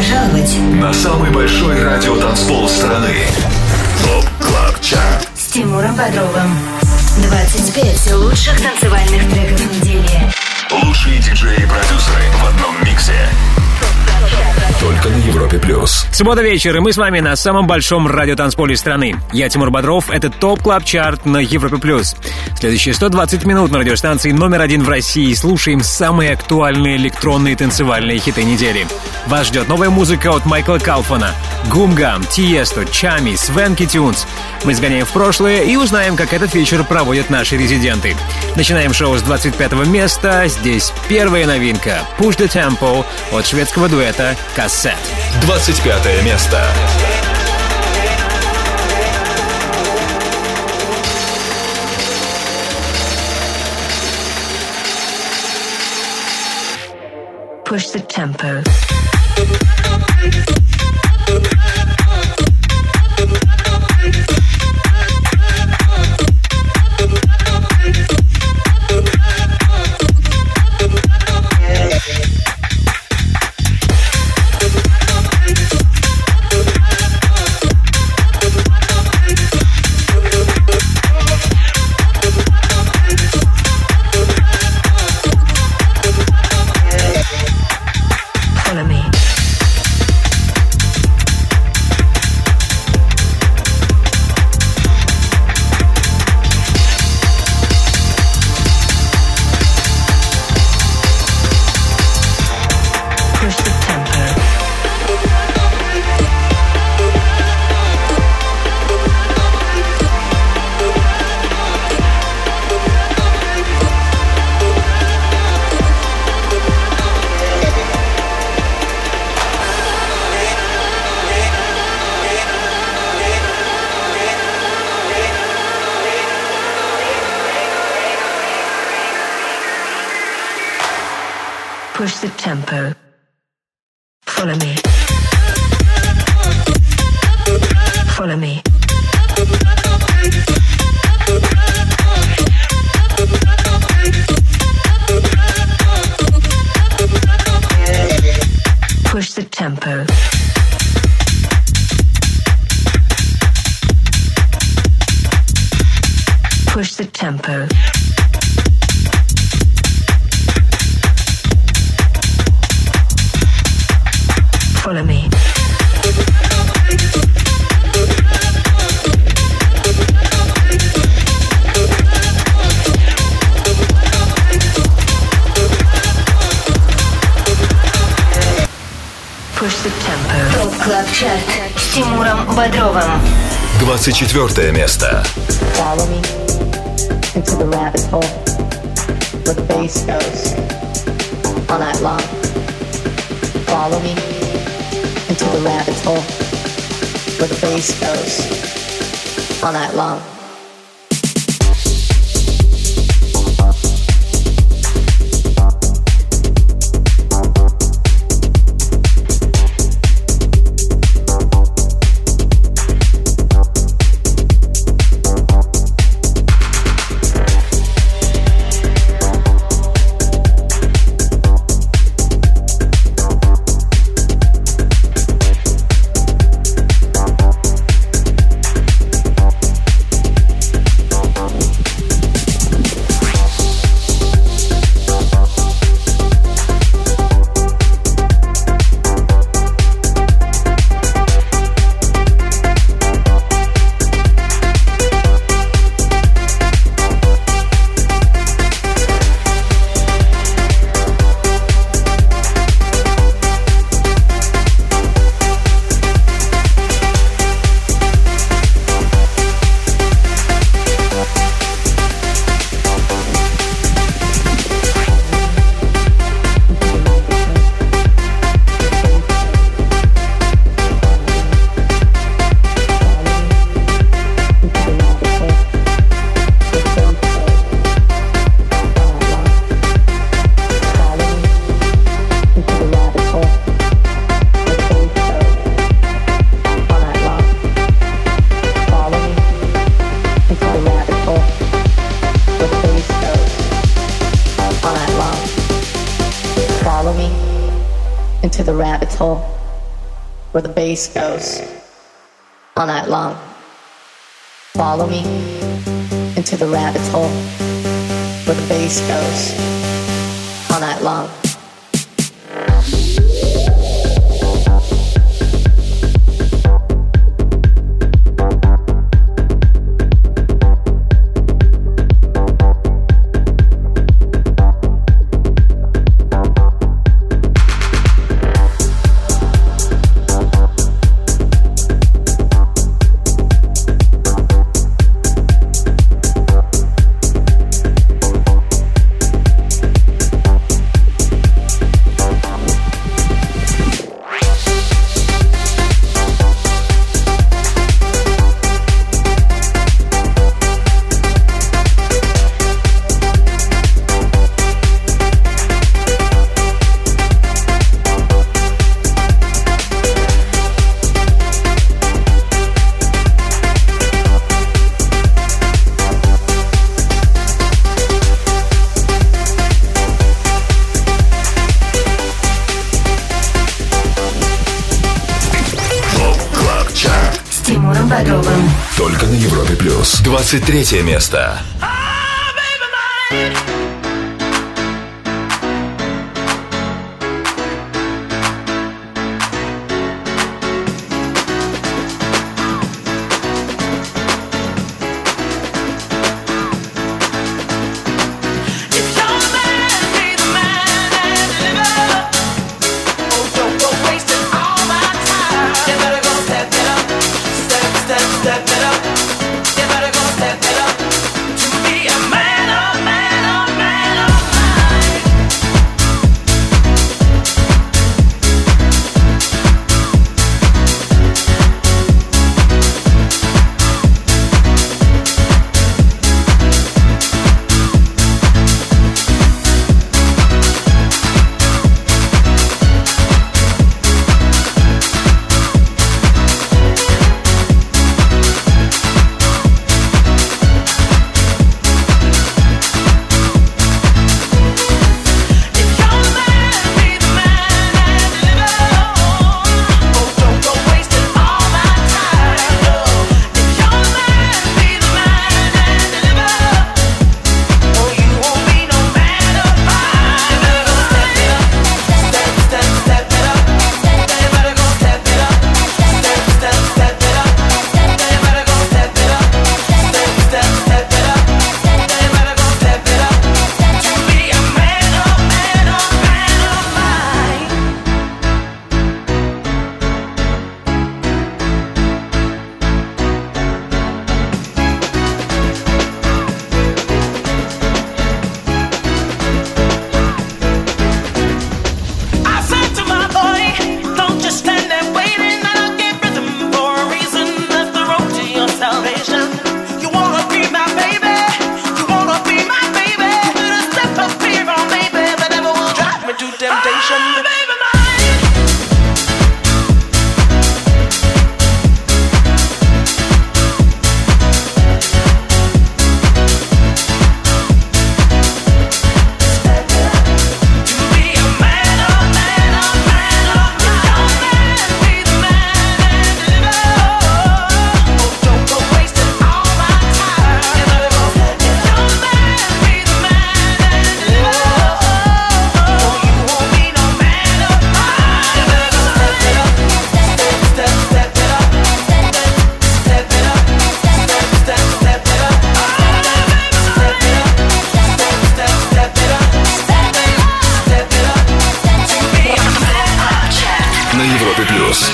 пожаловать на самый большой радиотанцпол страны. TOP CLUB CHART с Тимуром Бодровым. 25 лучших танцевальных треков недели. Лучшие диджеи и продюсеры в одном миксе. Только на Европе плюс. Суббота вечер, и мы с вами на самом большом радиотанцполе страны. Я Тимур Бодров, это TOP Club Chart на Европе плюс. Следующие 120 минут на радиостанции номер один в России слушаем самые актуальные электронные танцевальные хиты недели. Вас ждет новая музыка от Майкла Калфана, Гумгам, Тиесто, Чами, Свенки Тюнс. Мы сгоняем в прошлое и узнаем, как этот вечер проводят наши резиденты. Начинаем шоу с 25 места. Здесь первая новинка «Push the Tempo» от шведского дуэта «Кассет». 25 место. Push the tempo. ТОП КЛАБ ЧАРТ с Тимуром Бодровым. 24 место. Follow me into the rabbit hole where the bass goes all night long. Follow me into the rabbit hole where the bass goes all night long. 23 место.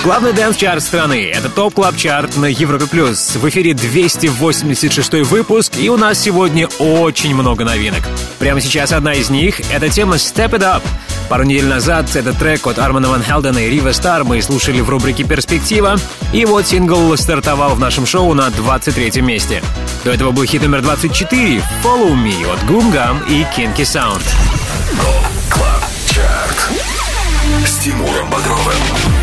Главный dance-чарт страны — это Top Club Chart на Европе+. плюс. В эфире 286 выпуск, и у нас сегодня очень много новинок. Прямо сейчас одна из них — это тема «Step It Up». Пару недель назад этот трек от Армана Ван Хелдена и Рива Стар мы слушали в рубрике «Перспектива», и вот сингл стартовал в нашем шоу на 23 месте. До этого был хит номер 24 «Follow Me» от Gum и Kinky Sound. Club Chart с Тимуром Бодровым.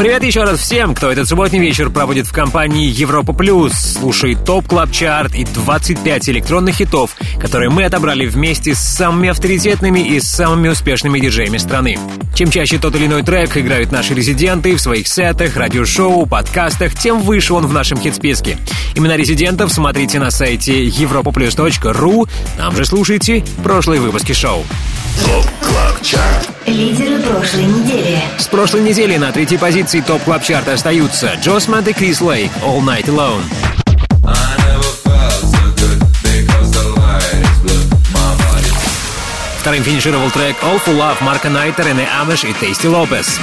Привет еще раз всем, кто этот субботний вечер проводит в компании Европа Плюс, слушает Top Club Chart и 25 электронных хитов, которые мы отобрали вместе с самыми авторитетными и самыми успешными диджеями страны. Чем чаще тот или иной трек играют наши резиденты в своих сетах, радиошоу, подкастах, тем выше он в нашем хит-списке. Имена резидентов смотрите на сайте europaplus.ru, там же слушайте прошлые выпуски шоу. Top Club Chart. Лидеры прошлой недели. С прошлой недели на третьей позиции Top Club Chart а остаются Джо Смат и Крис Лейк «All Night Alone». Вторым финишировал трек «All For Love» Марка Найт, Рене Амеш и Тейсти Лопес.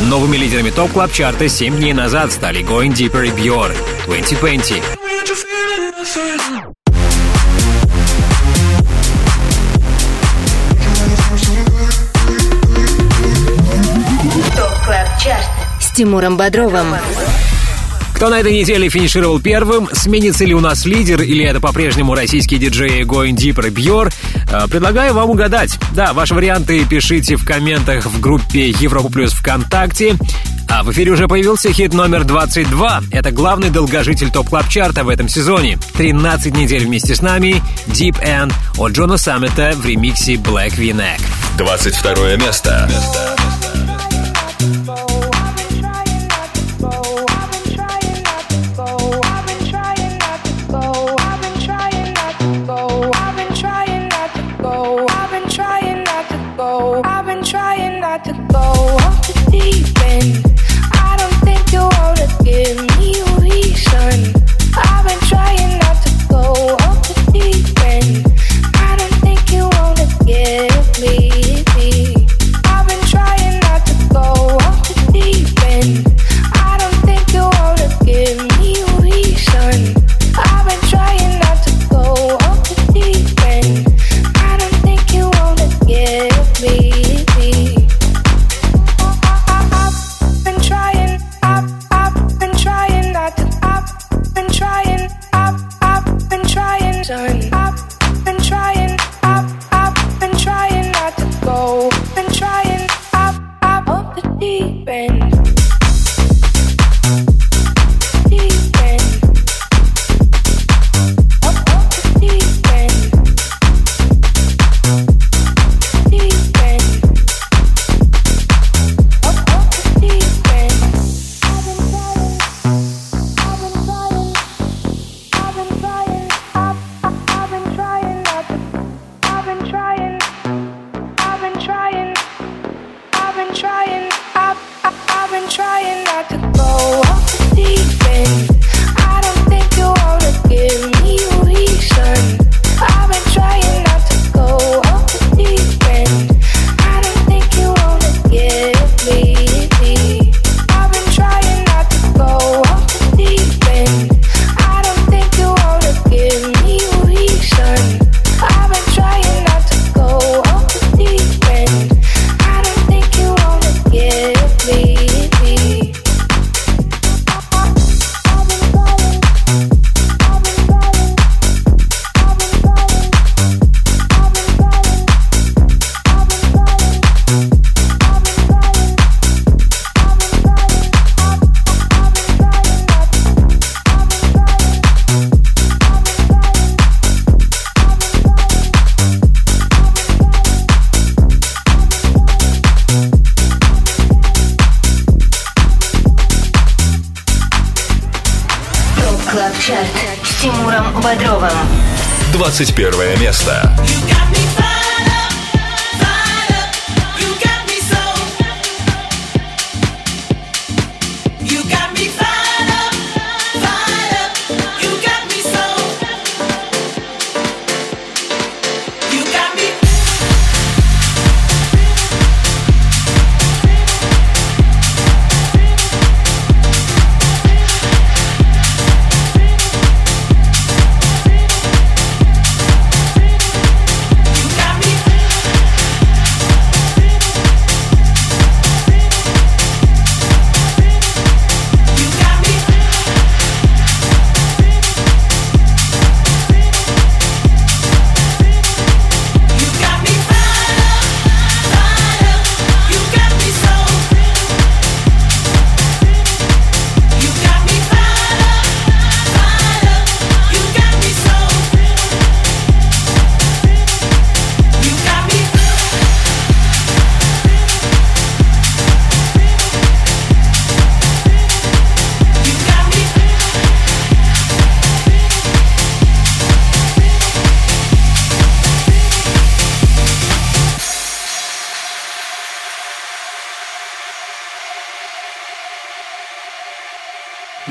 Новыми лидерами топ клаб чарта 7 дней назад стали Going Deeper и Björk 2020. Тимуром Бодровым. Кто на этой неделе финишировал первым, сменится ли у нас лидер или это по-прежнему российские диджеи Going Deeper и Björ, э, предлагаю вам угадать. Да, ваши варианты пишите в комментах в группе Европа Плюс ВКонтакте. А в эфире уже появился хит номер 22. Это главный долгожитель топ клаб чарта в этом сезоне. 13 недель вместе с нами Deep End от Джона Саммета в ремиксе Black V-Neck. 22 место. I've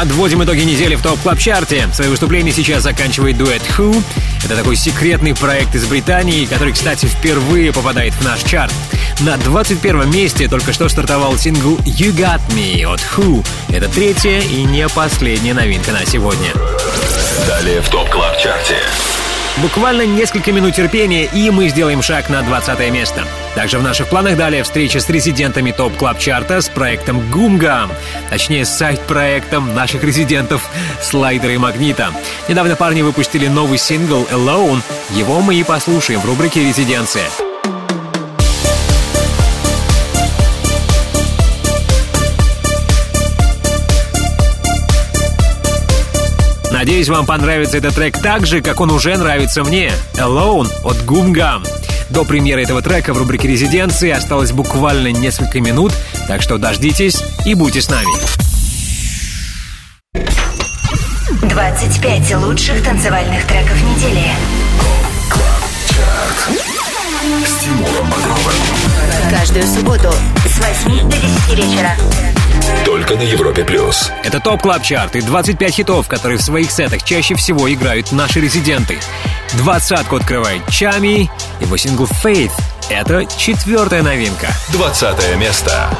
Подводим итоги недели в Top Club Chart е. Свое выступление сейчас заканчивает дуэт Who. Это такой секретный проект из Британии, который, кстати, впервые попадает в наш чарт. На 21 месте только что стартовал сингл You Got Me от Who. Это третья и не последняя новинка на сегодня. Далее в Top Club Chart е. Буквально несколько минут терпения, и мы сделаем шаг на 20 место. Также в наших планах далее встреча с резидентами Top Club Chart а с проектом Гумгам. Точнее, с сайт-проектом наших резидентов Слайдера и Магнита. Недавно парни выпустили новый сингл Alone. Его мы и послушаем в рубрике «Резиденция». Надеюсь, вам понравится этот трек так же, как он уже нравится мне. Alone от Гумгам. До премьеры этого трека в рубрике «Резиденции» осталось буквально несколько минут, так что дождитесь и будьте с нами. 25 лучших танцевальных треков недели. С Тимуром Бодровым. Каждую субботу с 8 до 10 вечера. Только на Европе плюс. Это Top Club Chart и 25 хитов, которые в своих сетах чаще всего играют наши резиденты. Двадцатку открывает Чами, его сингл Faith. Это четвертая новинка. Двадцатое место.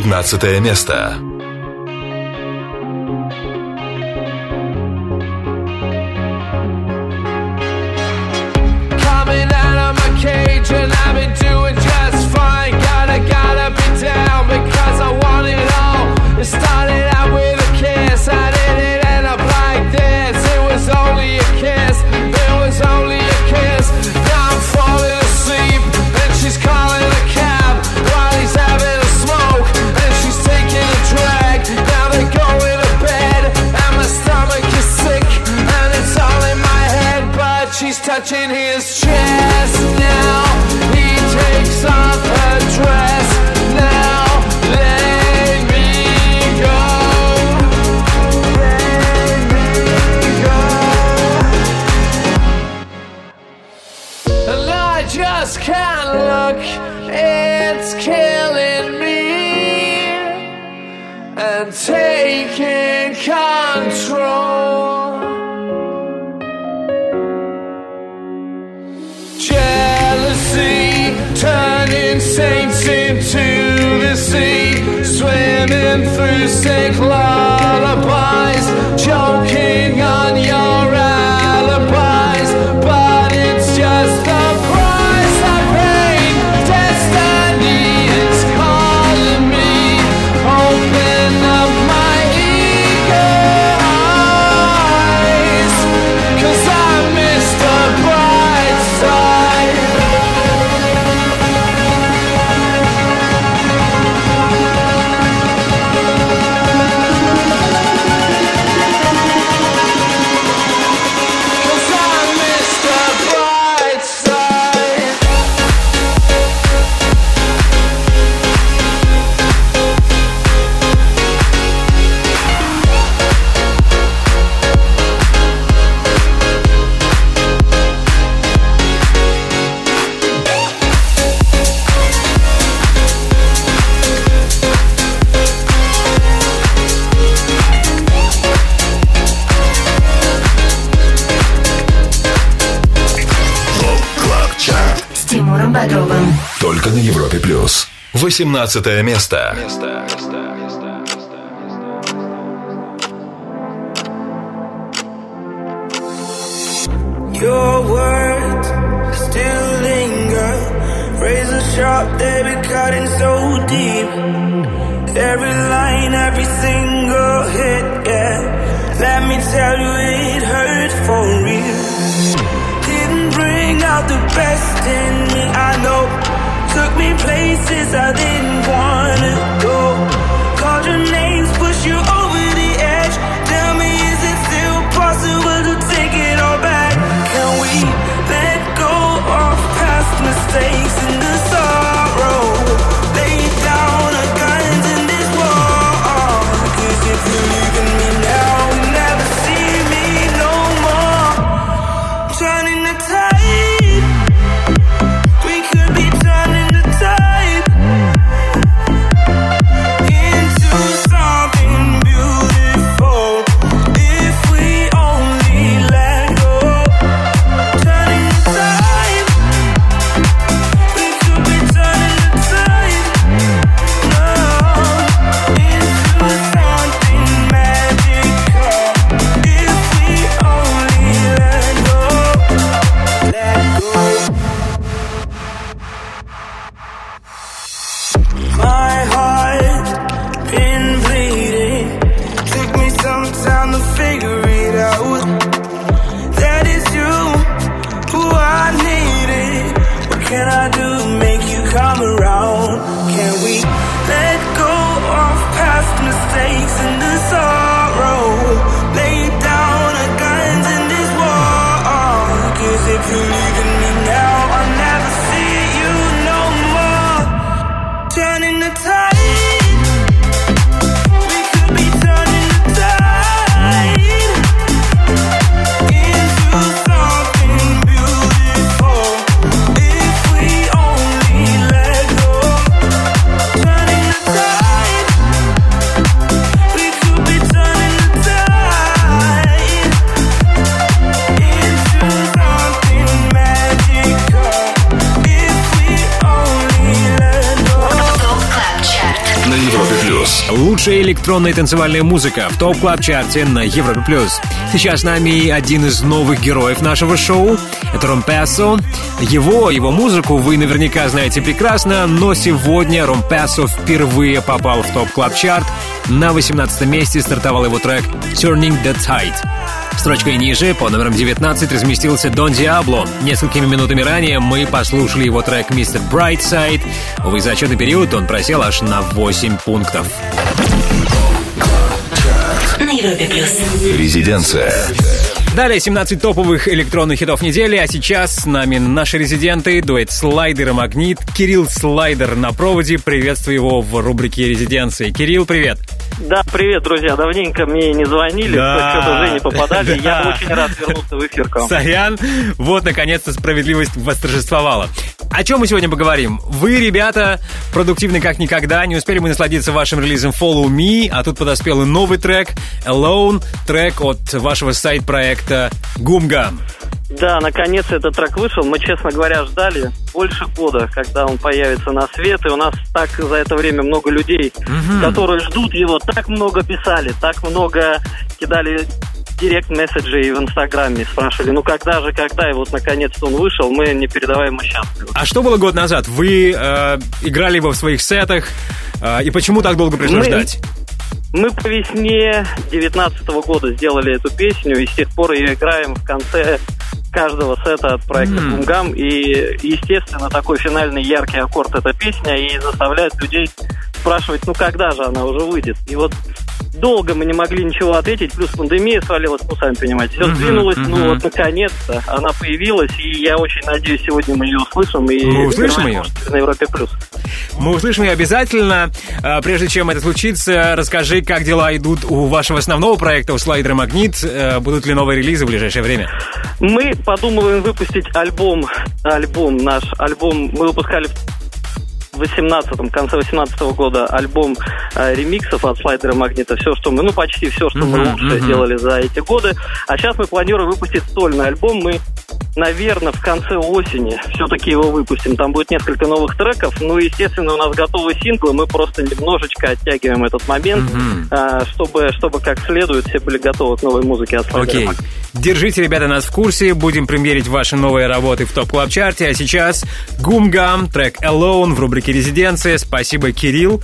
19 место. 18 место. Your электронная танцевальная музыка в топ клаб чарте на Европе+. плюс. Сейчас с нами один из новых героев нашего шоу. Это Ромпесо. Его, его музыку вы наверняка знаете прекрасно, но сегодня Ромпесо впервые попал в топ клаб чарт На 18 месте стартовал его трек «Turning the Tide». Строчкой ниже, по номерам 19, разместился Дон Диабло. Несколькими минутами ранее мы послушали его трек «Mr. Brightside». Увы, за период он просел аж на 8 пунктов. На Европе Плюс. Резиденция. Далее 17 топовых электронных хитов недели, а сейчас с нами наши резиденты, дуэт Слайдер и Магнит. Кирилл Слайдер на проводе. Приветствую его в рубрике «Резиденции». Кирилл, привет. Да, привет, друзья. Давненько мне не звонили, Да. что-то уже не попадали. Да. Я очень рад вернуться в эфир к вам. Сорян, вот наконец-то справедливость восторжествовала. О чем мы сегодня поговорим? Вы, ребята, продуктивны как никогда. Не успели мы насладиться вашим релизом Follow Me, а тут подоспел и новый трек Alone, трек от вашего сайт-проекта Гумгам. Да, наконец этот трек вышел. Мы, честно говоря, ждали больше года, когда он появится на свет. И у нас так за это время много людей, которые ждут его, так много писали, так много кидали директ-месседжи в Инстаграме, спрашивали, ну когда же, когда, и вот наконец-то он вышел, мы непередаваемо счастливы. А что было год назад? Вы э, играли его в своих сетах, э, и почему так долго пришлось Мы- ждать? Мы по весне 2019 года сделали эту песню, и с тех пор ее играем в конце каждого сета от проекта. Бумгам. И, естественно, такой финальный яркий аккорд эта песня и заставляет людей спрашивать, ну когда же она уже выйдет. И вот долго мы не могли ничего ответить, плюс пандемия свалилась, ну, сами понимаете, все сдвинулось, мгм. ну вот наконец-то она появилась, и я очень надеюсь, сегодня мы ее услышим. И Мы услышим ее? на Европе Плюс. Мы услышим ее обязательно. А, Прежде чем это случится, расскажи, как дела идут у вашего основного проекта, у Слайдера Магнит. Э, Будут ли новые релизы в ближайшее время? Мы подумываем выпустить альбом, альбом наш, альбом мы выпускали 18 конце 18 года альбом э, ремиксов от слайдера Магнита. Все, что мы, ну почти все, что мы лучше делали за эти годы. А сейчас мы планируем выпустить сольный альбом. Мы, наверное, в конце осени все-таки его выпустим. Там будет несколько новых треков. Ну, естественно, у нас готовы синглы. Мы просто немножечко оттягиваем этот момент, э, чтобы, чтобы как следует все были готовы к новой музыке от Окей. Магнита. Держите, ребята, нас в курсе. Будем премьерить ваши новые работы в топ клаб чарте А сейчас Гумгам, трек Alone в рубрике «Резиденция». Спасибо, Кирилл.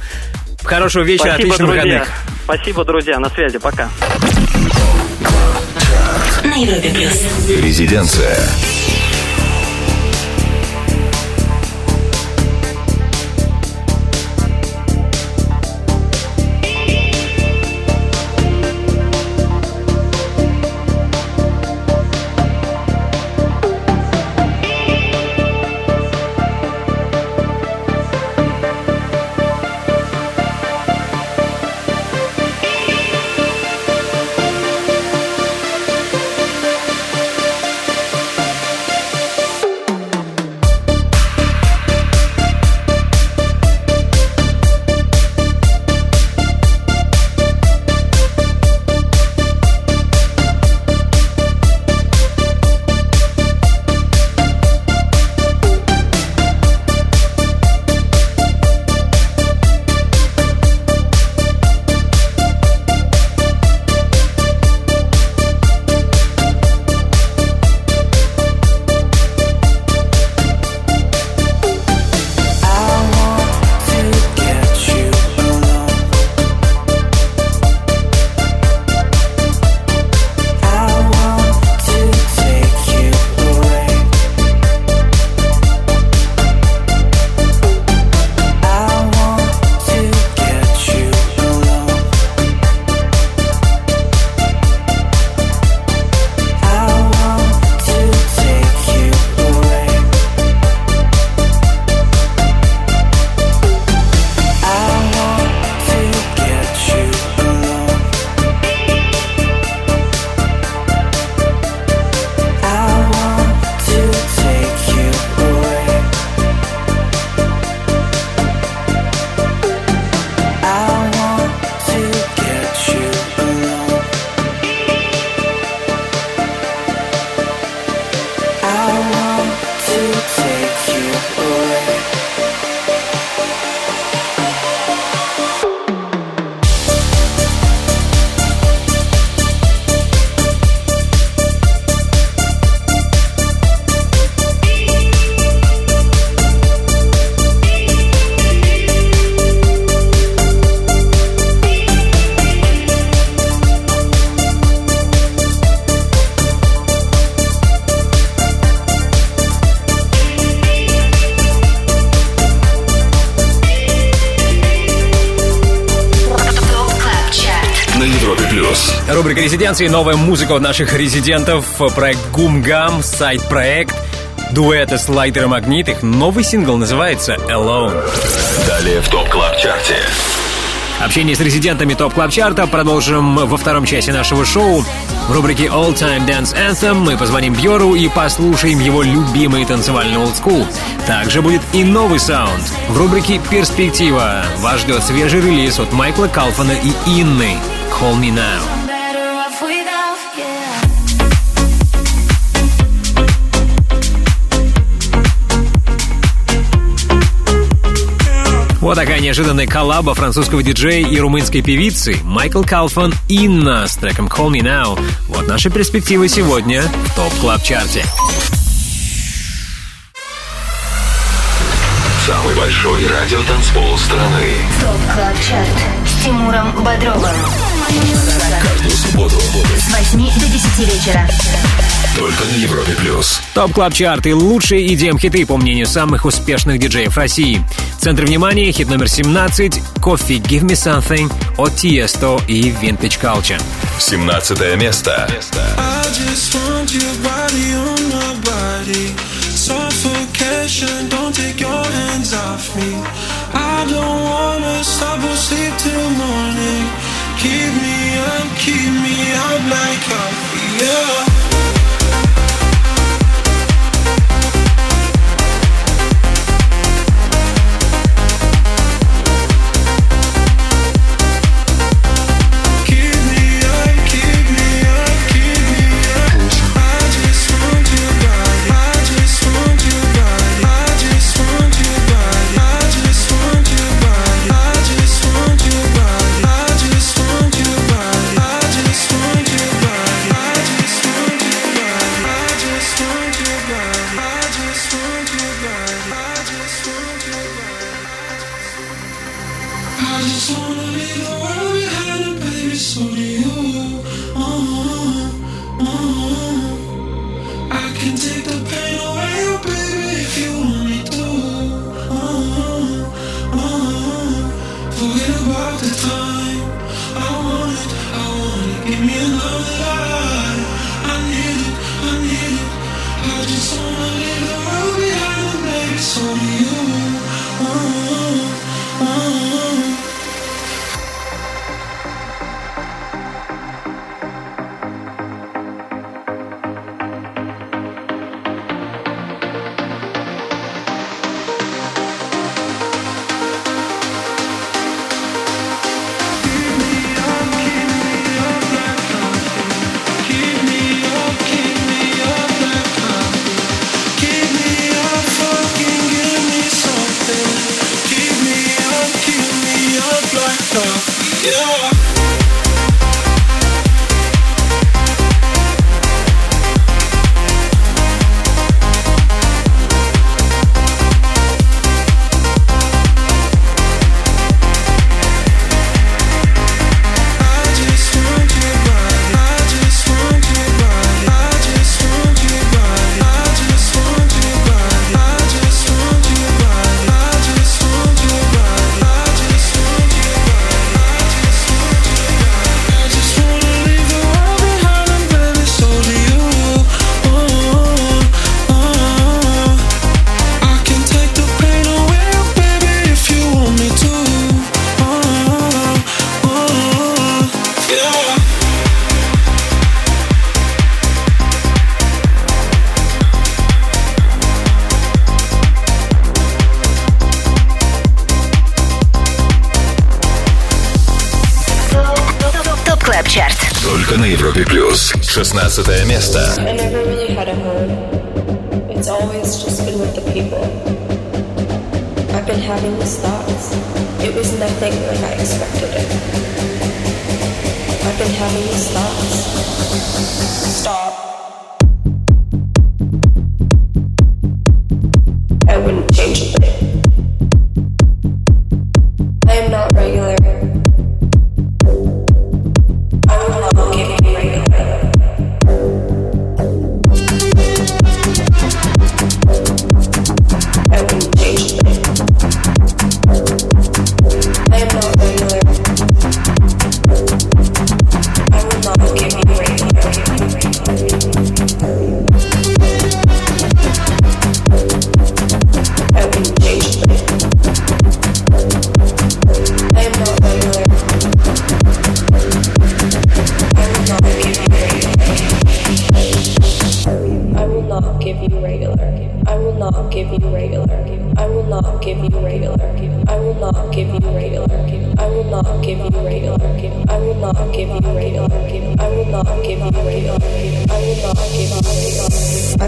Хорошего вечера, Спасибо, отличных друзья. выходных. Спасибо, друзья. На связи. Пока. Резиденция. «Резиденции» — новая музыка от наших резидентов. Проект «Гумгам», side-проект. Дуэта Слайдер и Магнит. Их новый сингл называется «Alone». Далее в Top Club Chart е. Общение с резидентами Top Club Chart а продолжим во втором части нашего шоу. В рубрике All Time Dance Anthem мы позвоним Бьору и послушаем его любимый танцевальный олдскул. Также будет и новый саунд. В рубрике «Перспектива» вас ждет свежий релиз от Майкла Калфана и Инны «Call Me Now». Вот такая неожиданная коллаба французского диджея и румынской певицы Майкл Калфан Инна с треком Call Me Now. Вот наши перспективы сегодня в Top Club Chart е. Самый большой радиотанцпол страны. Top Club Chart с Тимуром Бодровым. Каждую субботу С 8 до 10 вечера. Только на Европе плюс. Top Club Chart и лучшие EDM хиты по мнению самых успешных диджеев России. Центр внимания хит номер 17 Coffee Give Me Something от Tiesto и Vintage Culture. 17 место. Suffocation, don't take your hands off me. I don't wanna stop or sleep till morning. Keep me up, keep me up like coffee, yeah. 16 место.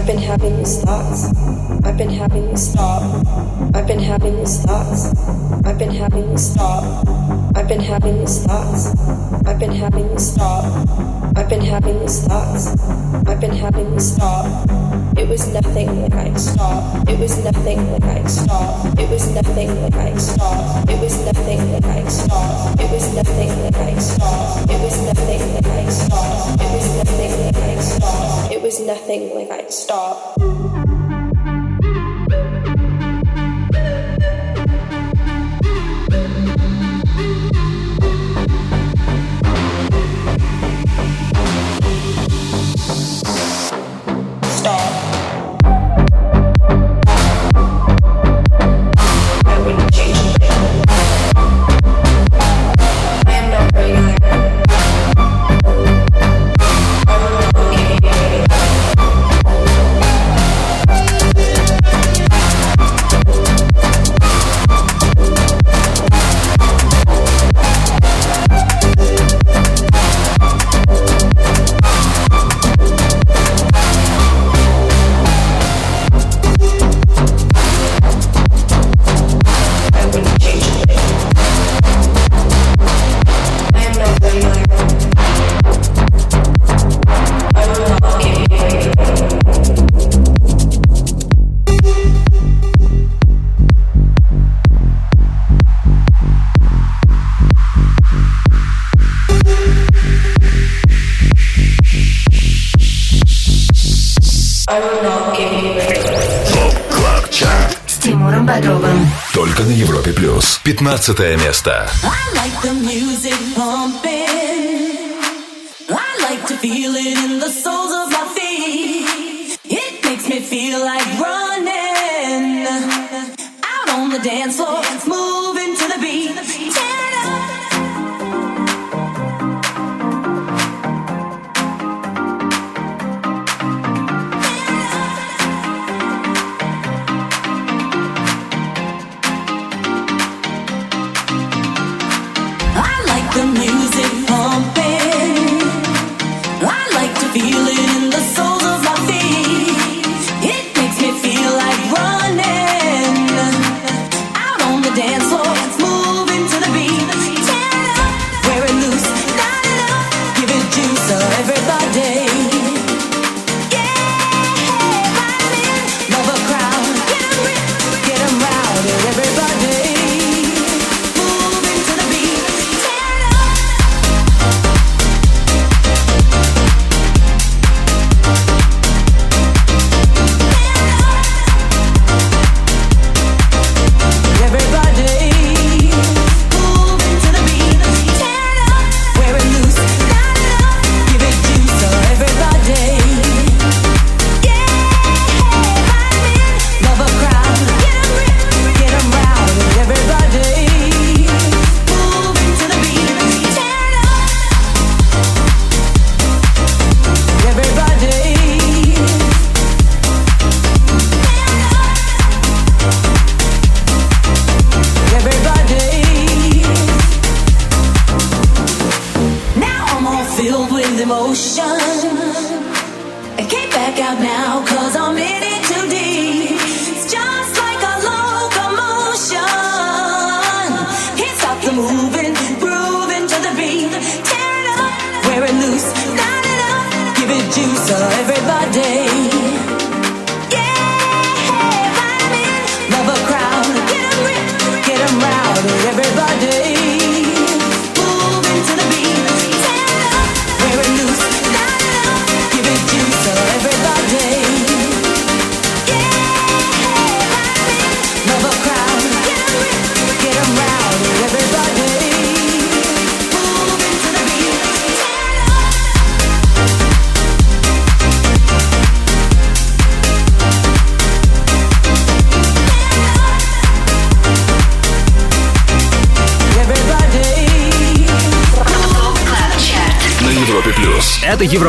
I've been having these thoughts. I've been having these thoughts. I've been having these thoughts. I've been having these thoughts. I've been having these thoughts. I've been having these thoughts. I've been having these thoughts. I've been having these thoughts. It was nothing like I'd stop. It was nothing like I'd stop. It was nothing like I'd stop. It was nothing like I'd stop. It was nothing like I'd stop. It was nothing like I'd stop. It was nothing like I'd stop. It was nothing like I'd stop. 15 место. I like the music pumping.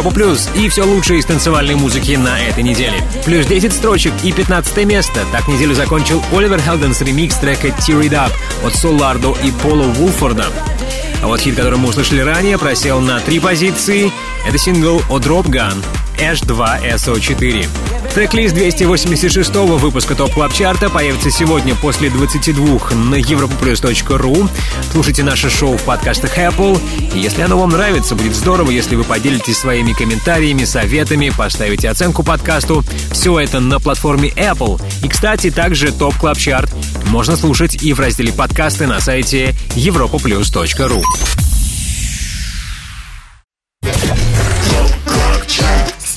Европа Плюс и все лучшее из танцевальной музыки на этой неделе. Плюс 10 строчек и 15 место. Так неделю закончил Оливер Хелденс ремикс трека Tear It Up от Солардо и Пола Вулфорда. А вот хит, который мы услышали ранее, просел на три позиции. Это сингл от Drop Gun Ash 2 SO4. Трек-лист 286 выпуска Top Club Chart а появится сегодня после 22 на europaplus.ru. Слушайте наше шоу в подкастах Apple. И если оно вам нравится, будет здорово, если вы поделитесь своими комментариями, советами, поставите оценку подкасту. Все это на платформе Apple. И, кстати, также Top Club Chart можно слушать и в разделе подкасты на сайте europaplus.ru.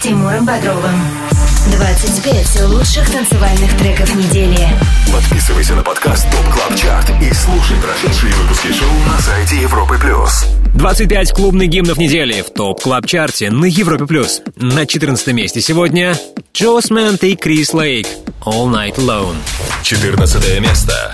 Тимуром Бодровым. 25 лучших танцевальных треков недели. Подписывайся на подкаст Top Club Chart и слушай прошедшие выпуски шоу на сайте Европы Плюс. 25 клубных гимнов недели в Top Club Chart е на Европе Плюс. На 14 месте сегодня Джо Смент и Крис Лейк All Night Alone. 14 место.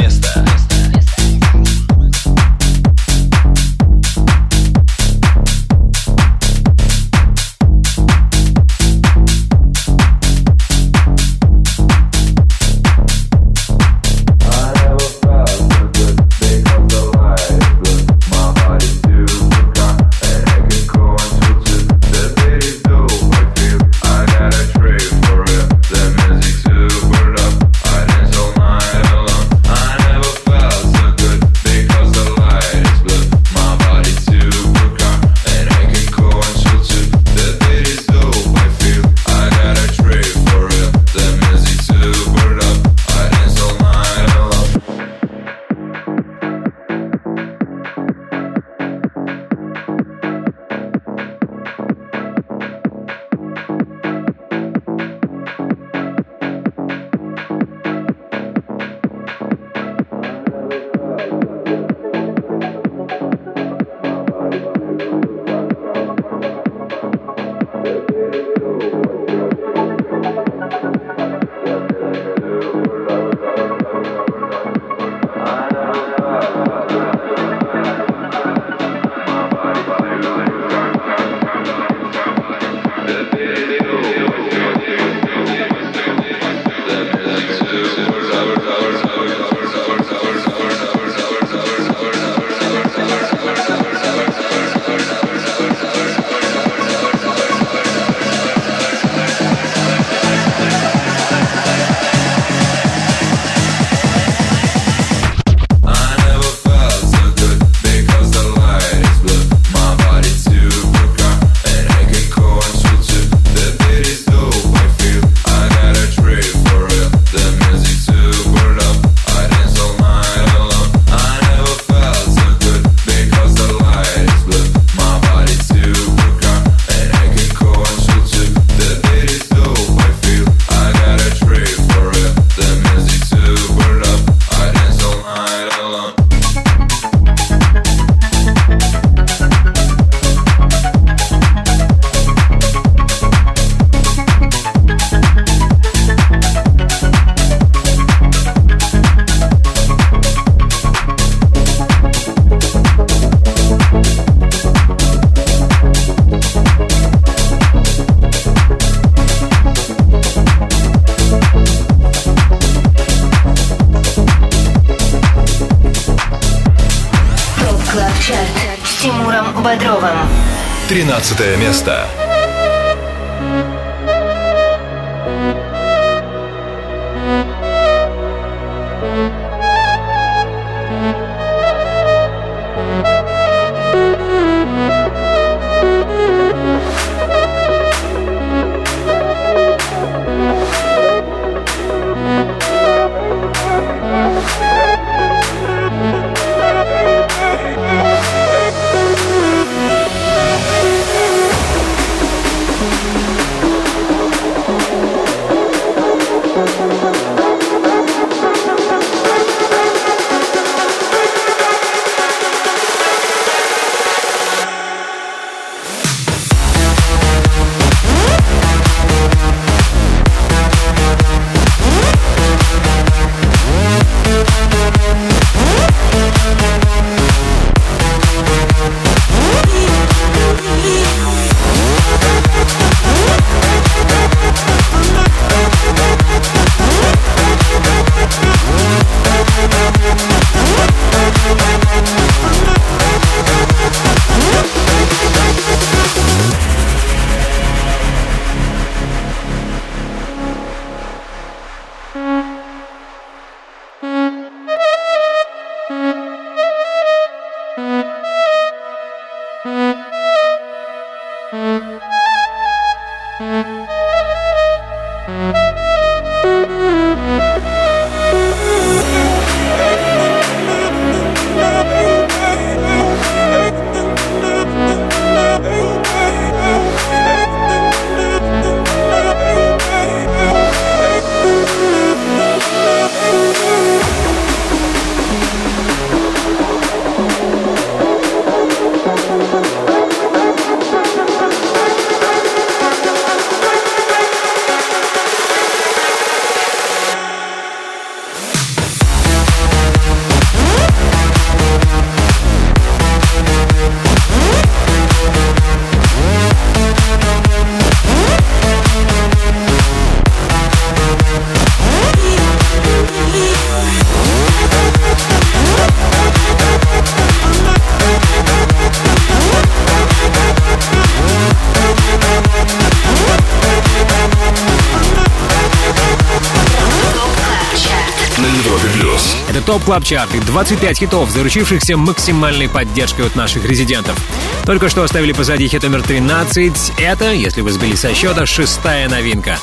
Топ клаб чарты 25 хитов, заручившихся максимальной поддержкой от наших резидентов. Только что оставили позади хит номер 13. Это, если вы сбили со счета, шестая новинка.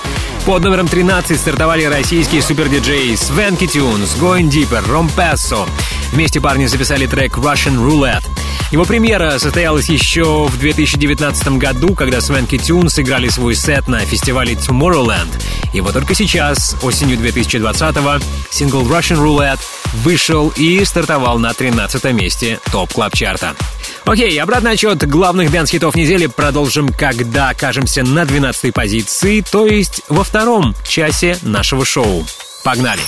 Под номером 13 стартовали российские супердиджеи Свенки Тюнс, Going Deeper, Ромпессо. Вместе парни записали трек Russian Roulette. Его премьера состоялась еще в 2019 году, когда Свенки Тюн сыграли свой сет на фестивале Tomorrowland. И вот только сейчас, осенью 2020-го, сингл Russian Roulette вышел и стартовал на 13 месте Top Club Chart а. Окей, обратный отсчет главных dance-хитов недели продолжим, когда окажемся на 12 позиции, то есть во втором часе нашего шоу. Погнали!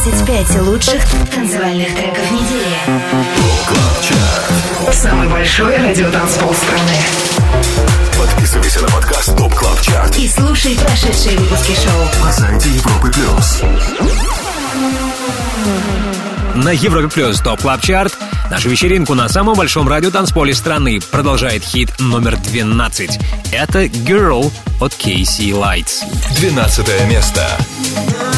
25 лучших танцевальных треков недели. Самый большой радиотанцпол страны. И слушай прошедшие выпуски шоу. на сайте Европы Плюс. На Европе Плюс Top Club Chart нашу вечеринку на самом большом радиотанцполе страны продолжает хит номер 12. Это Girl от KC Lights. 12 место. I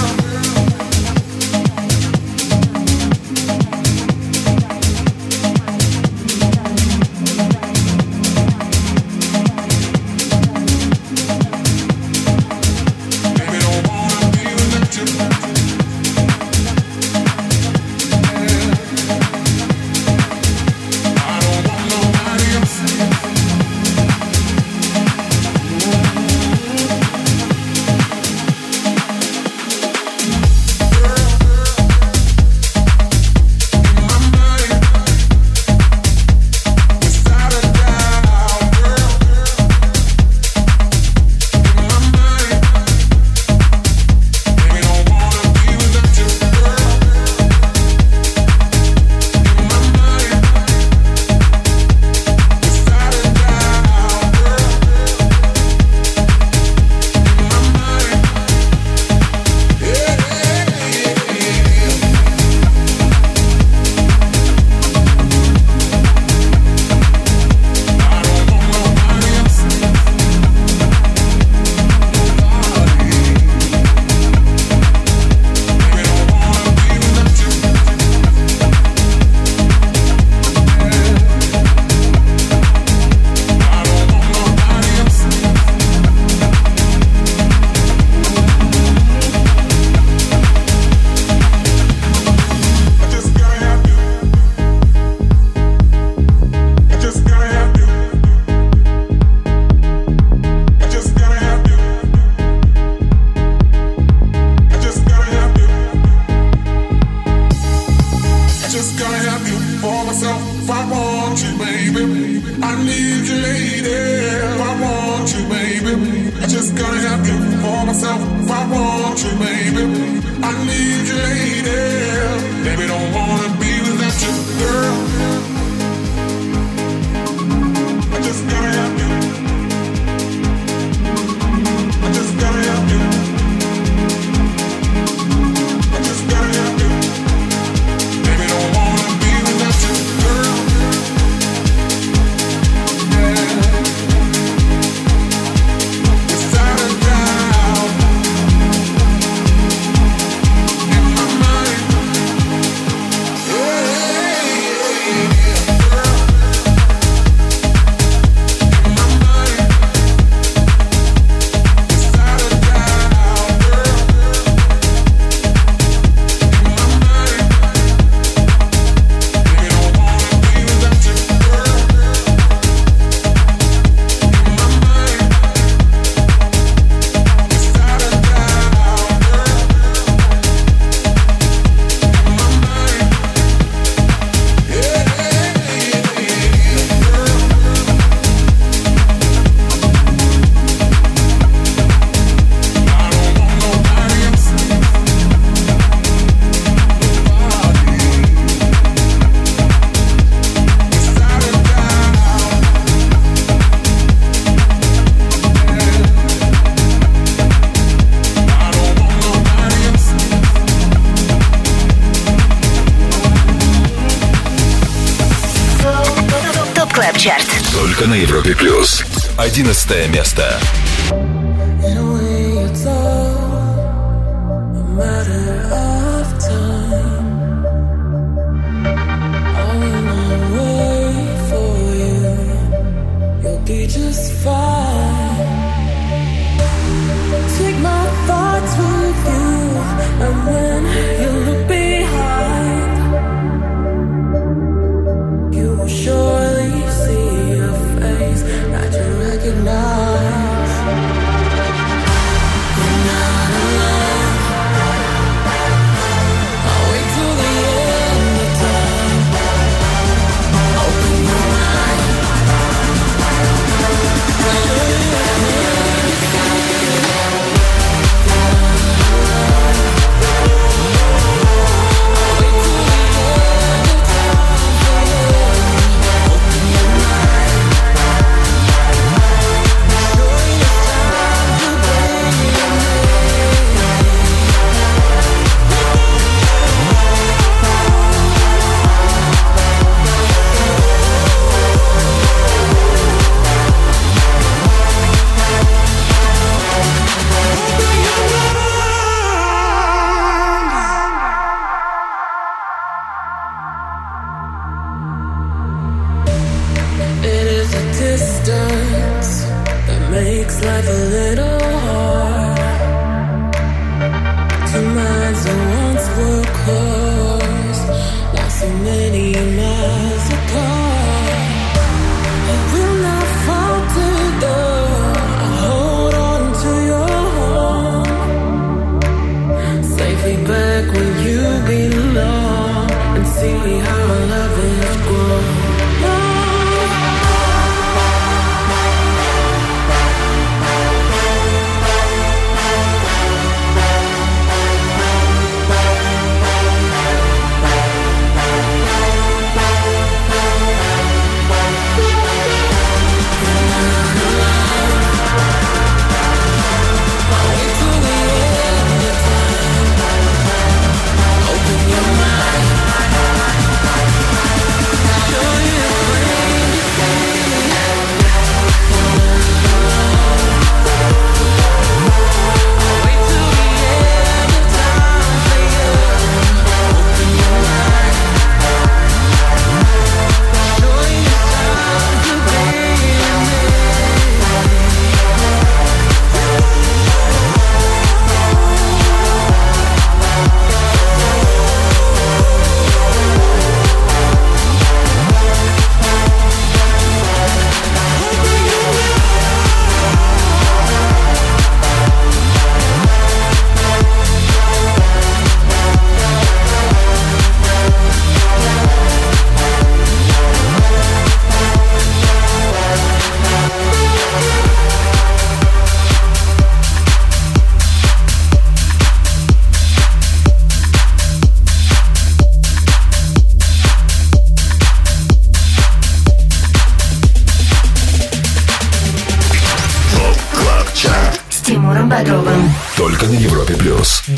11 место.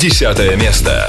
Десятое место.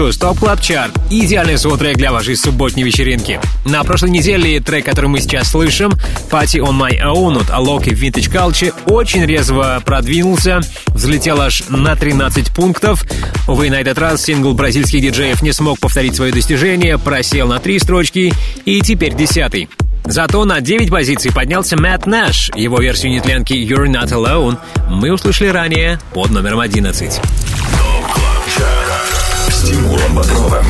Плюс, Top Club Chart. Идеальный саундтрек для вашей субботней вечеринки. На прошлой неделе трек, который мы сейчас слышим, Party on My Own от Alok и Vintage Culture, очень резво продвинулся, взлетел аж на 13 пунктов. Увы, на этот раз сингл бразильских диджеев не смог повторить свое достижение, просел на три строчки и теперь десятый. Зато на 9 позиций поднялся Мэтт Нэш. Его версию нетленки You're Not Alone мы услышали ранее под номером 11. Тимуром Бодровым.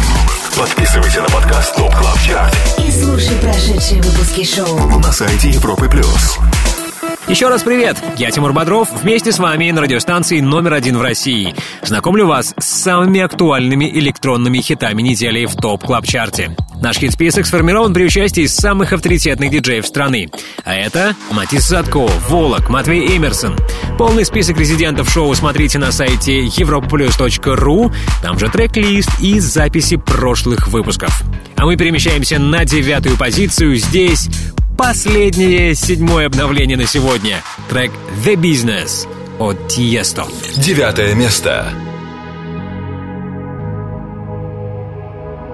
Подписывайся на подкаст Top Club Chart И слушай прошедшие выпуски шоу. на сайте Европы плюс. Еще раз привет! Я Тимур Бодров, вместе с вами на радиостанции номер один в России. Знакомлю вас с самыми актуальными электронными хитами недели в TOP Club Chart е. Наш хит-список сформирован при участии самых авторитетных диджеев страны. А это Matisse & Sadko, Volac, Матвей Эмерсон. Полный список резидентов шоу смотрите на сайте europaplus.ru, там же трек-лист и записи прошлых выпусков. А мы перемещаемся на девятую позицию. Здесь последнее седьмое обновление на сегодня. Трек The Business от Тиесто. Девятое место.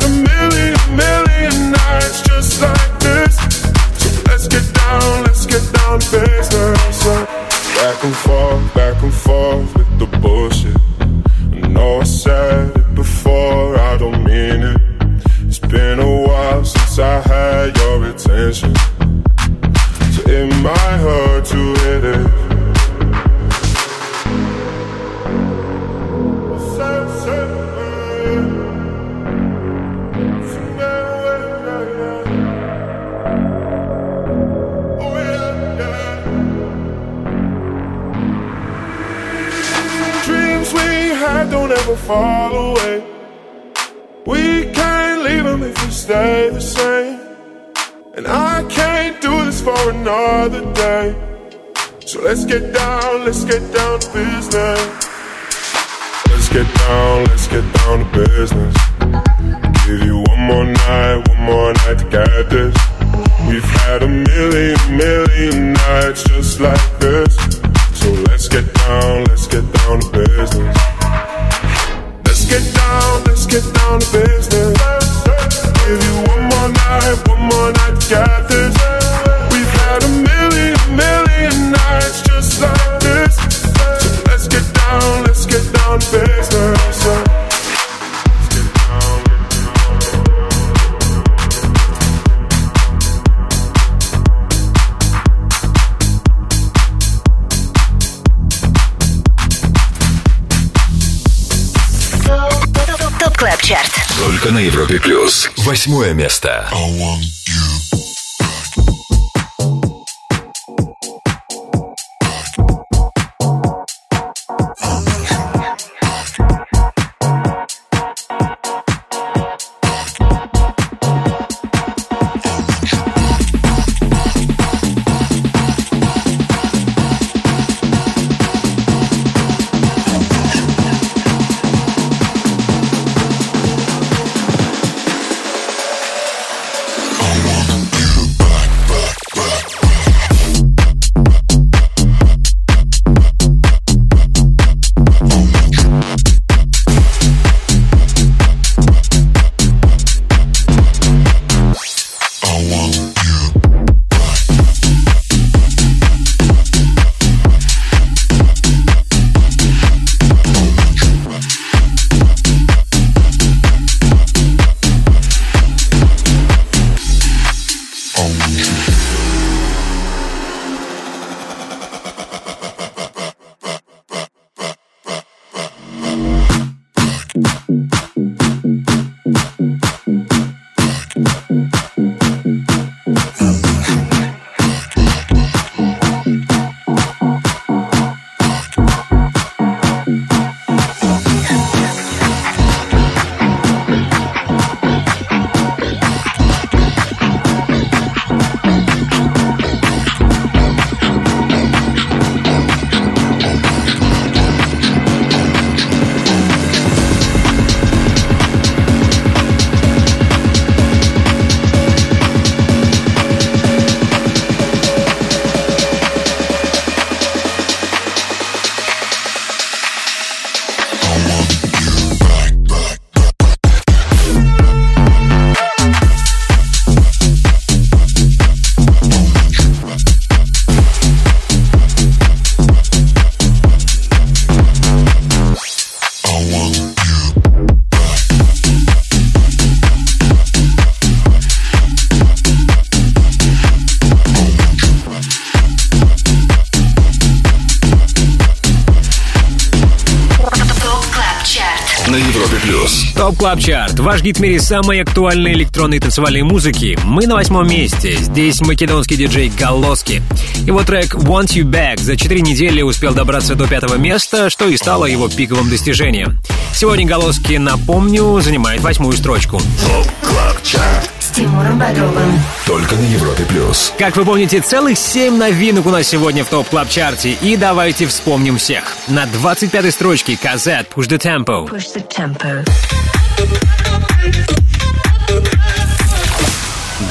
A million, million nights just like this. So let's get down, let's get down business. Back and forth Восьмое место. Топ Club Chart. Ваш гид в мире самой актуальной электронной танцевальной музыки. Мы на восьмом месте. Здесь македонский диджей Galoski. Его трек Want You Back за четыре недели успел добраться до пятого места, что и стало его пиковым достижением. Сегодня Galoski, напомню, занимает восьмую строчку. С Тимуром Бодровым. Только на Европе плюс. Как вы помните, целых семь новинок у нас сегодня в Top Club Chart е И давайте вспомним всех. На 25-й строчке Казет Push the Tempo. Push the tempo.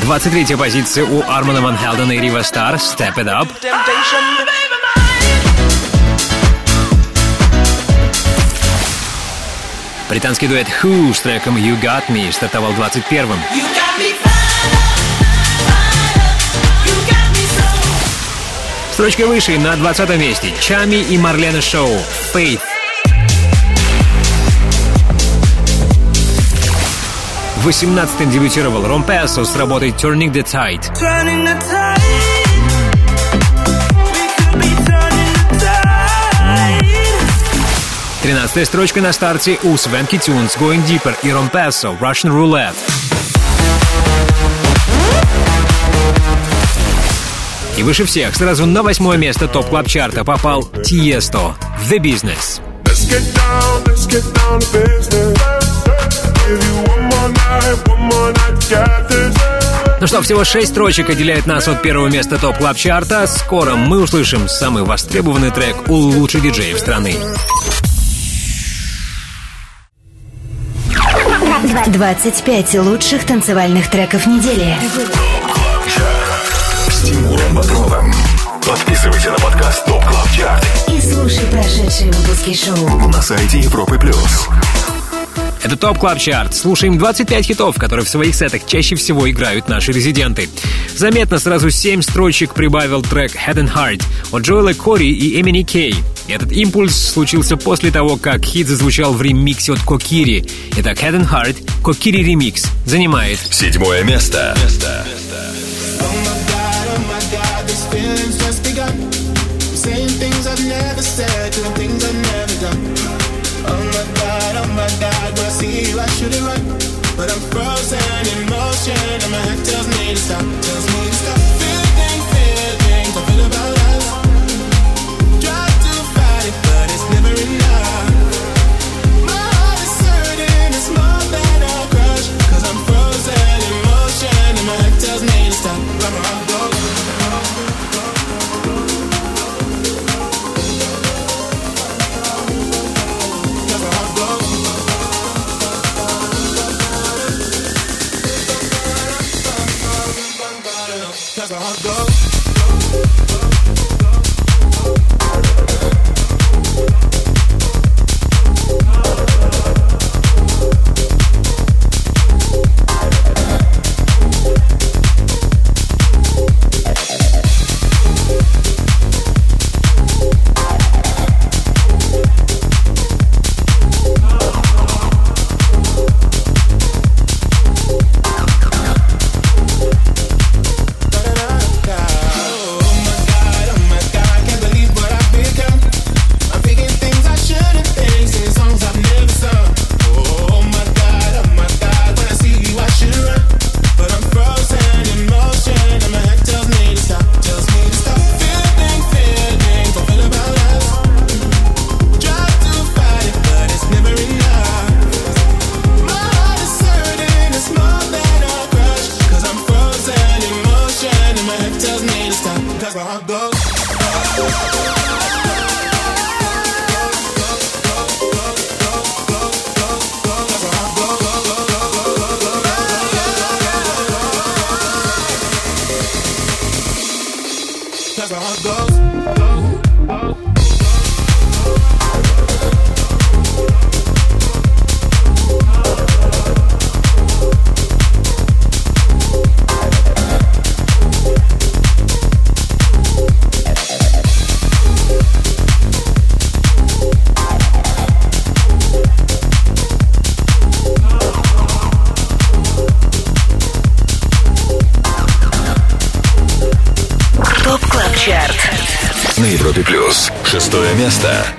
23-я позиция у Армана Ван Хелдена и Рива Стар Step It Up. Британский дуэт Who с треком You Got Me стартовал 21-м. Строчка выше, на 20 месте. Чами и Марлена Шоу. Faith. 18-м дебютировал Ром Песо с работой Turning the Tide. Turning the tide. 13 строчка на старте у Свенки Тюнс, Going Deeper и Ром Песо, Russian Roulette. И выше всех, сразу на восьмое место топ клаб чарта попал Тиесто, The Business. Let's get down, let's get down to business. Give you one Ну что, всего шесть строчек отделяет нас от первого места топ клаб чарта Скоро мы услышим самый востребованный трек у лучших диджеев страны. 25 лучших танцевальных треков недели. С Тимуром Бодровым. Подписывайся на подкаст Top Club Chart И слушай прошедшие выпуски шоу. на сайте Европы плюс. Это TOP Club Chart. Слушаем 25 хитов, которые в своих сетах чаще всего играют наши резиденты. Заметно сразу 7 строчек прибавил трек Head and Heart от Джоэла Кори и MNEK. Этот импульс случился после того, как хит зазвучал в ремиксе от Kokiri. Итак, Head and Heart, Kokiri ремикс, занимает Седьмое место. Begun. Saying things I've never said, doing things I've never done. Oh my god, see you, I should've run. But I'm frozen in motion, and my head tells me to stop, tells me to stop. Место.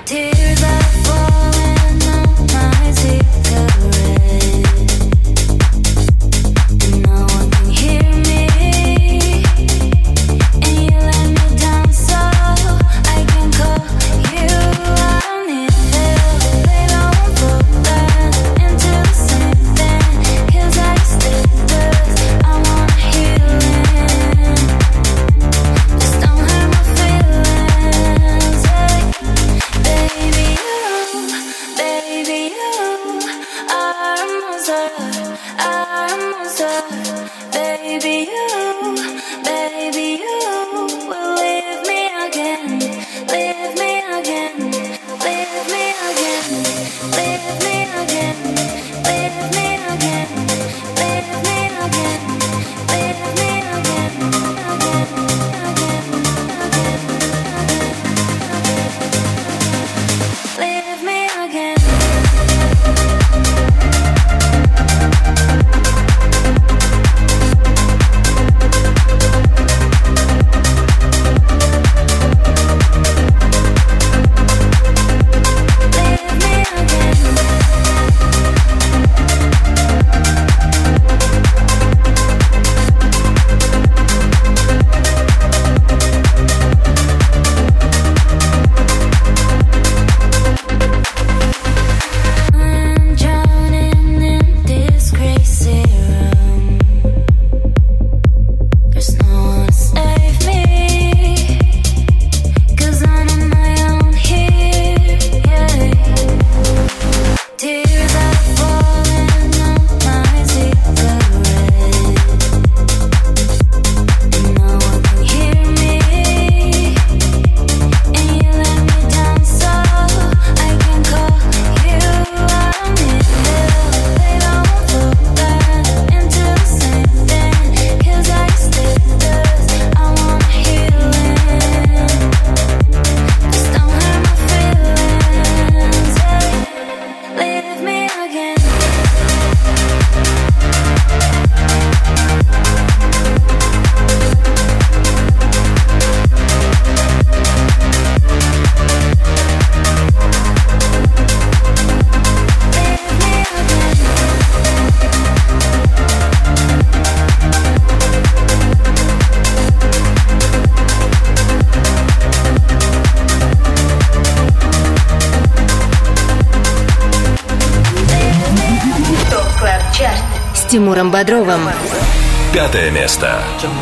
Пятое место. Плюс.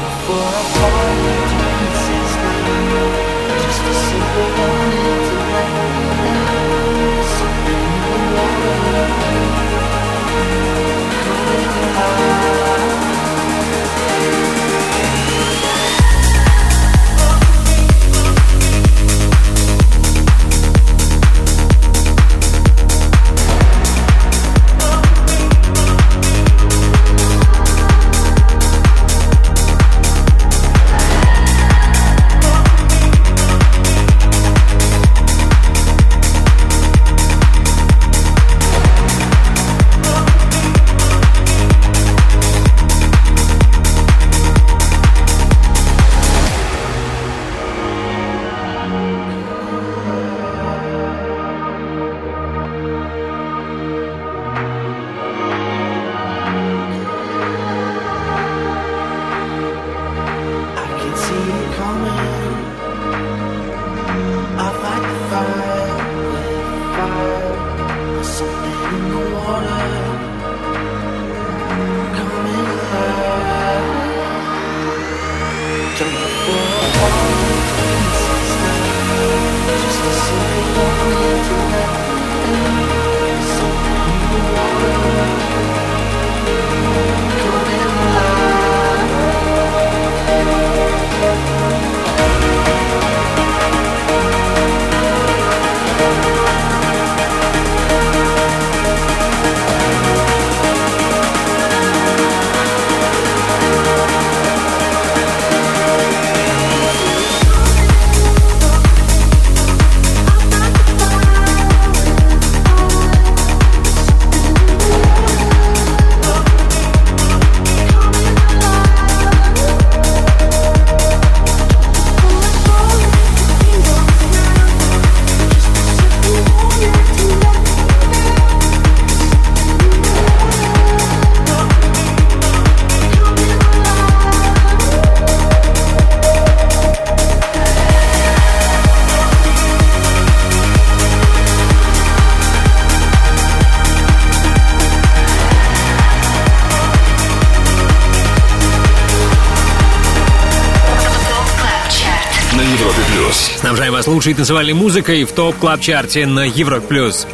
Лучшей танцевальной музыкой в топ клаб чарте на Европ Плюс.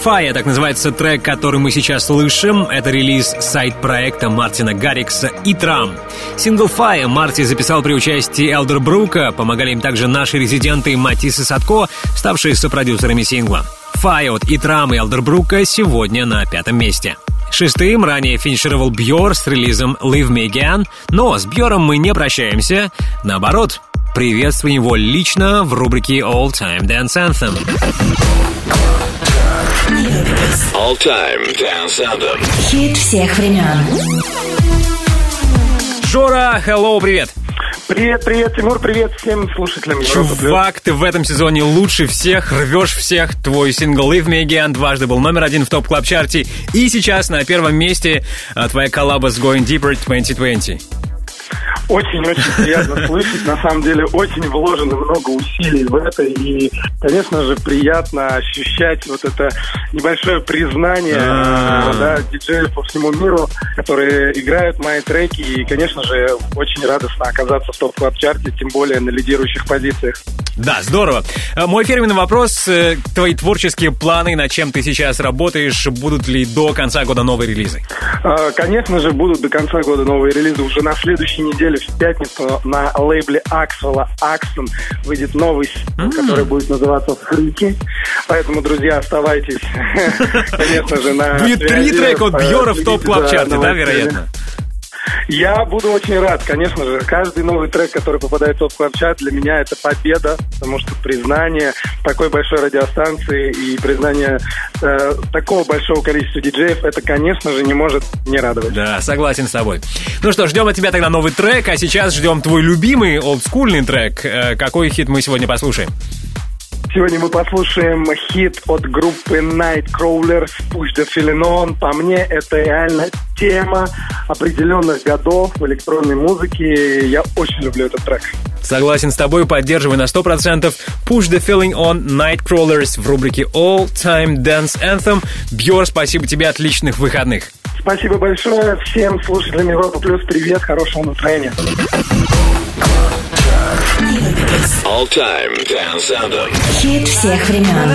Фая, так называется трек, который мы сейчас слышим. Это релиз сайт-проекта Мартина Гаррикса и Трам. Сингл Fire Марти записал при участии Элдер Брука. Помогали им также наши резиденты Матис и Садко, ставшие сопродюсерами сингла. Fire от и Элдер Брука сегодня на пятом месте. Шестым ранее финишировал Бьор с релизом Leave Me Again, но с Бьором мы не прощаемся. Наоборот, приветствуем его лично в рубрике All Time Dance Anthem. All Time Dance Anthem. Хит всех времен. Жора, hello, привет! Привет, привет, Тимур, привет всем слушателям. Чувак, ты в этом сезоне лучше всех, рвешь всех. Твой сингл Leave Me Again дважды был номер один в топ клаб чарте И сейчас на первом месте а, твоя коллаба с Going Deeper 2020. Очень-очень приятно слышать. На самом деле очень вложено много усилий в это. И, конечно же, приятно ощущать вот это небольшое признание А. э, да, диджеев по всему миру, которые играют мои треки. И, конечно же, очень радостно оказаться в топ клаб чарте тем более на лидирующих позициях. Да, здорово. А, Мой фирменный вопрос. э, Твои творческие планы, над чем ты сейчас работаешь, будут ли до конца года новые релизы? Э, Конечно же, будут до конца года новые релизы. Уже на следующей неделе, в пятницу, на лейбле Аксвелла Аксон выйдет новый сингл, который будет называться «Фрики». Поэтому, друзья, оставайтесь, конечно же, на Будет три трека от Бьора в следите топ клаб за чарте, да, вероятно? Я буду очень рад, конечно же. Каждый новый трек, который попадает в топ клаб чарт для меня это победа, потому что признание такой большой радиостанции и признание э, такого большого количества диджеев, это, конечно же, не может не радовать. Да, согласен с тобой. Ну что, ждем от тебя тогда новый трек, а сейчас ждем твой любимый олдскульный трек. Э, Какой хит мы сегодня послушаем? Сегодня мы послушаем хит от группы Nightcrawlers Push the Feeling On. По мне, это реально тема определенных годов в электронной музыке. Я очень люблю этот трек. Согласен с тобой, поддерживаю на 100%. Push the feeling on Nightcrawlers в рубрике All Time Dance Anthem. Бьор, спасибо тебе, отличных выходных. Спасибо большое всем слушателям Европа Плюс. Привет, хорошего настроения. All Time Dance Anthem. Хит всех времен.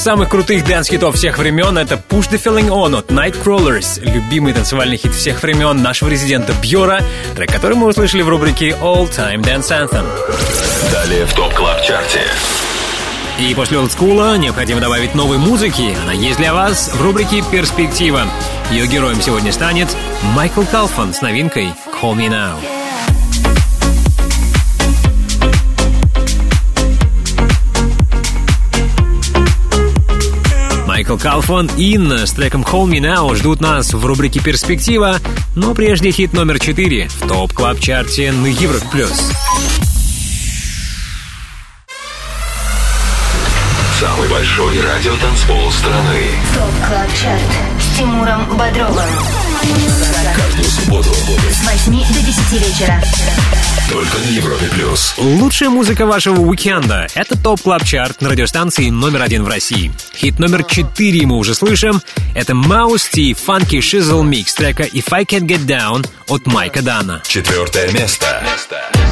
из самых крутых дэнс-хитов всех времен — это Push the Feeling On от Nightcrawlers, любимый танцевальный хит всех времен нашего резидента Bjor а, трек который мы услышали в рубрике All Time Dance Anthem. Далее в TOP Club Chart е. И после олдскула необходимо добавить новой музыки. Она есть для вас в рубрике «Перспектива». Ее героем сегодня станет Майкл Калфан с новинкой «Call Me Now». Майкл Калфан, Инна с треком «Call Me Now» ждут нас в рубрике «Перспектива», но прежде хит номер 4 в Top Club Chart е на Европ+. плюс. Самый большой радиотанцпол страны. Top Club Chart с Тимуром Бодровым. Каждую субботу с 8 до 10 вечера. Только на Европе плюс. Лучшая музыка вашего уикенда – это Top Club Chart на радиостанции номер один в России. Хит номер четыре мы уже слышим. Это Маус и Funky Shizzle Mix трека «If I Can Get Down» от Майка Дана. Четвертое место. место.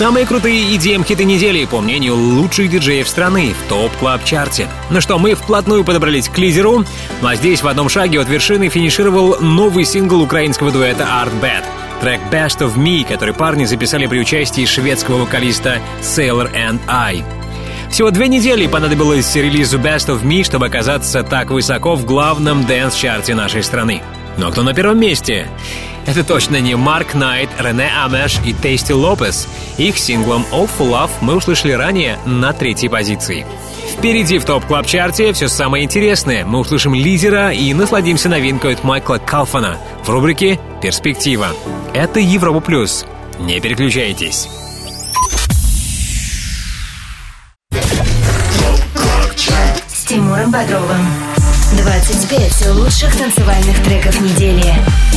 Самые крутые EDM-хиты недели, по мнению лучших диджеев страны, в Top Club Chart е Ну что, мы вплотную подобрались к лидеру, ну а здесь в одном шаге от вершины финишировал новый сингл украинского дуэта Artbat. Трек Best of Me, который парни записали при участии шведского вокалиста Sailor and I. Всего две недели понадобилось релизу Best of Me, чтобы оказаться так высоко в главном дэнс-чарте нашей страны. Но кто на первом месте? Это точно не Марк Найт, Рене Амеш и Тейсти Лопес. Их синглом Awful Love мы услышали ранее на третьей позиции. Впереди в топ клаб чарте все самое интересное. Мы услышим лидера и насладимся новинкой от Майкла Калфана в рубрике «Перспектива». Это Европа Плюс. Не переключайтесь. Тимуром Бодровым. 25 лучших танцевальных треков недели.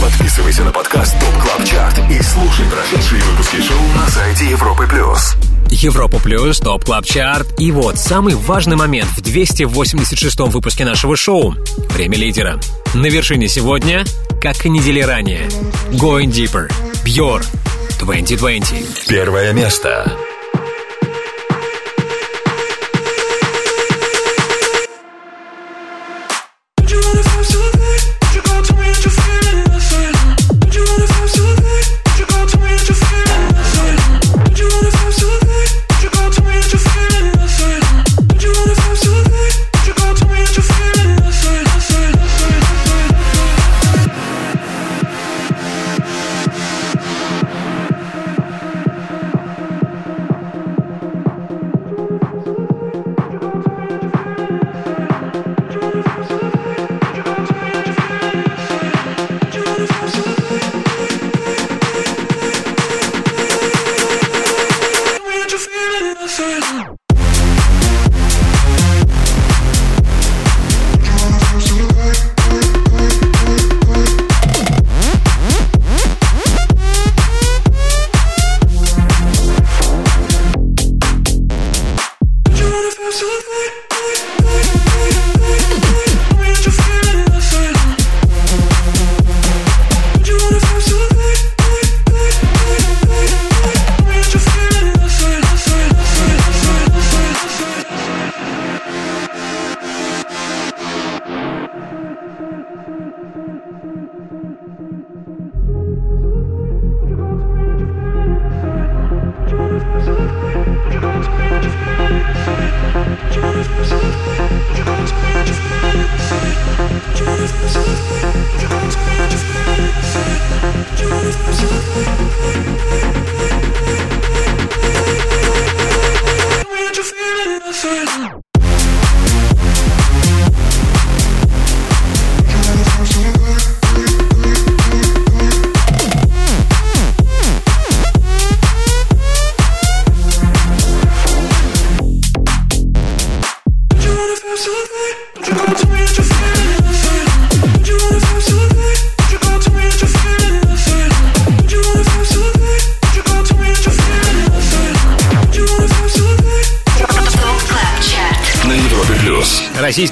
Подписывайся на подкаст Top Club Chart и слушай прошедшие выпуски шоу на сайте Европы Плюс. Европа Плюс, Top Club Chart. И вот самый важный момент в 286-м выпуске нашего шоу. Время лидера. На вершине сегодня, как и недели ранее. Going Deeper. Bjor. 2020. Первое место.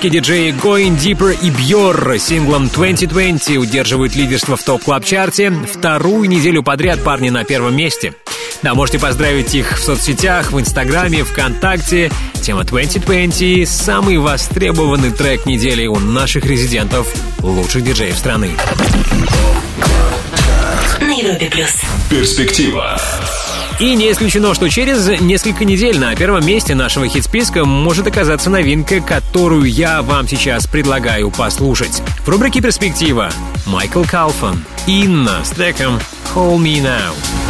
Российские диджеи Going Deeper и Bjor синглом 2020 удерживают лидерство в Top Club Chart е. Вторую неделю подряд парни на первом месте. Да, можете поздравить их в соцсетях, в Инстаграме, ВКонтакте. Тема 2020 – самый востребованный трек недели у наших резидентов, лучших диджеев страны. На Европе плюс. Перспектива. И не исключено, что через несколько недель на первом месте нашего хит-списка может оказаться новинка, которую я вам сейчас предлагаю послушать. В рубрике «Перспектива» Майкл Калфан, Инна с треком «Call Me Now».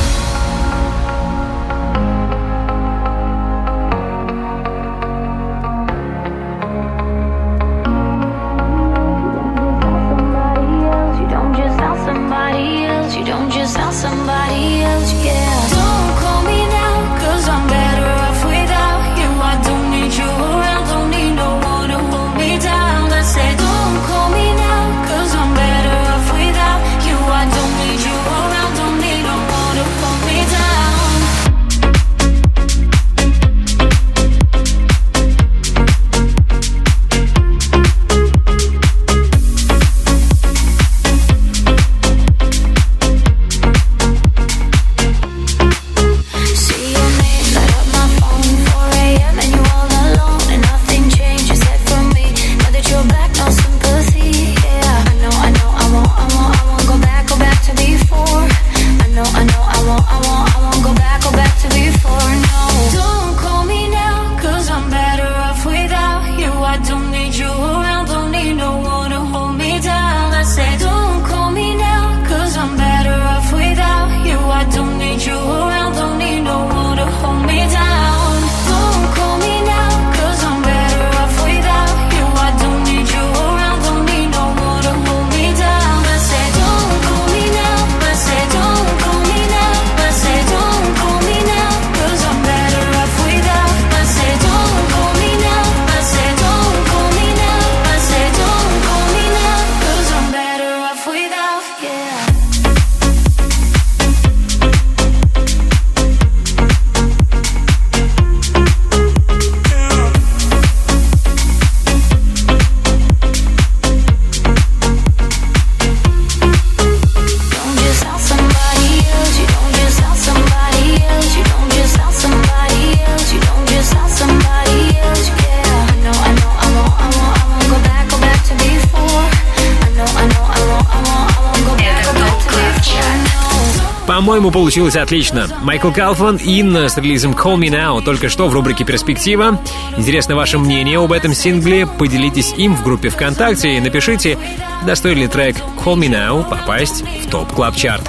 По-моему, получилось отлично. Майкл Калфан, Инна с релизом Call Me Now только что в рубрике «Перспектива». Интересно ваше мнение об этом сингле. Поделитесь им в группе ВКонтакте и напишите, достоин ли трек Call Me Now попасть в Top Club Chart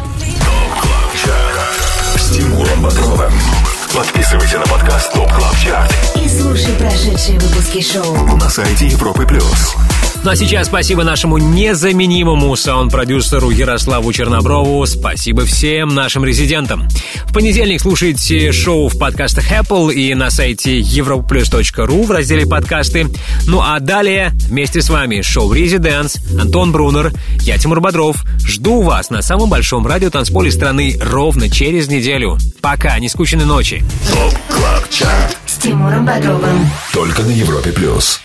С Тимуром Бодровым. Подписывайся на подкаст TOP Club Chart И слушай прошедшие выпуски шоу. на сайте Европы Плюс. Ну а сейчас спасибо нашему незаменимому саунд-продюсеру Ярославу Черноброву. Спасибо всем нашим резидентам. В понедельник слушайте шоу в подкастах Apple и на сайте europlus.ru в разделе «Подкасты». Ну а далее вместе с вами шоу «Residance», Антон Брунер, я Тимур Бодров. Жду вас на самом большом радиотанцполе страны ровно через неделю. Пока, нескучной ночи. TOP Club Chart. С Тимуром Бодровым. Только на Европе Плюс.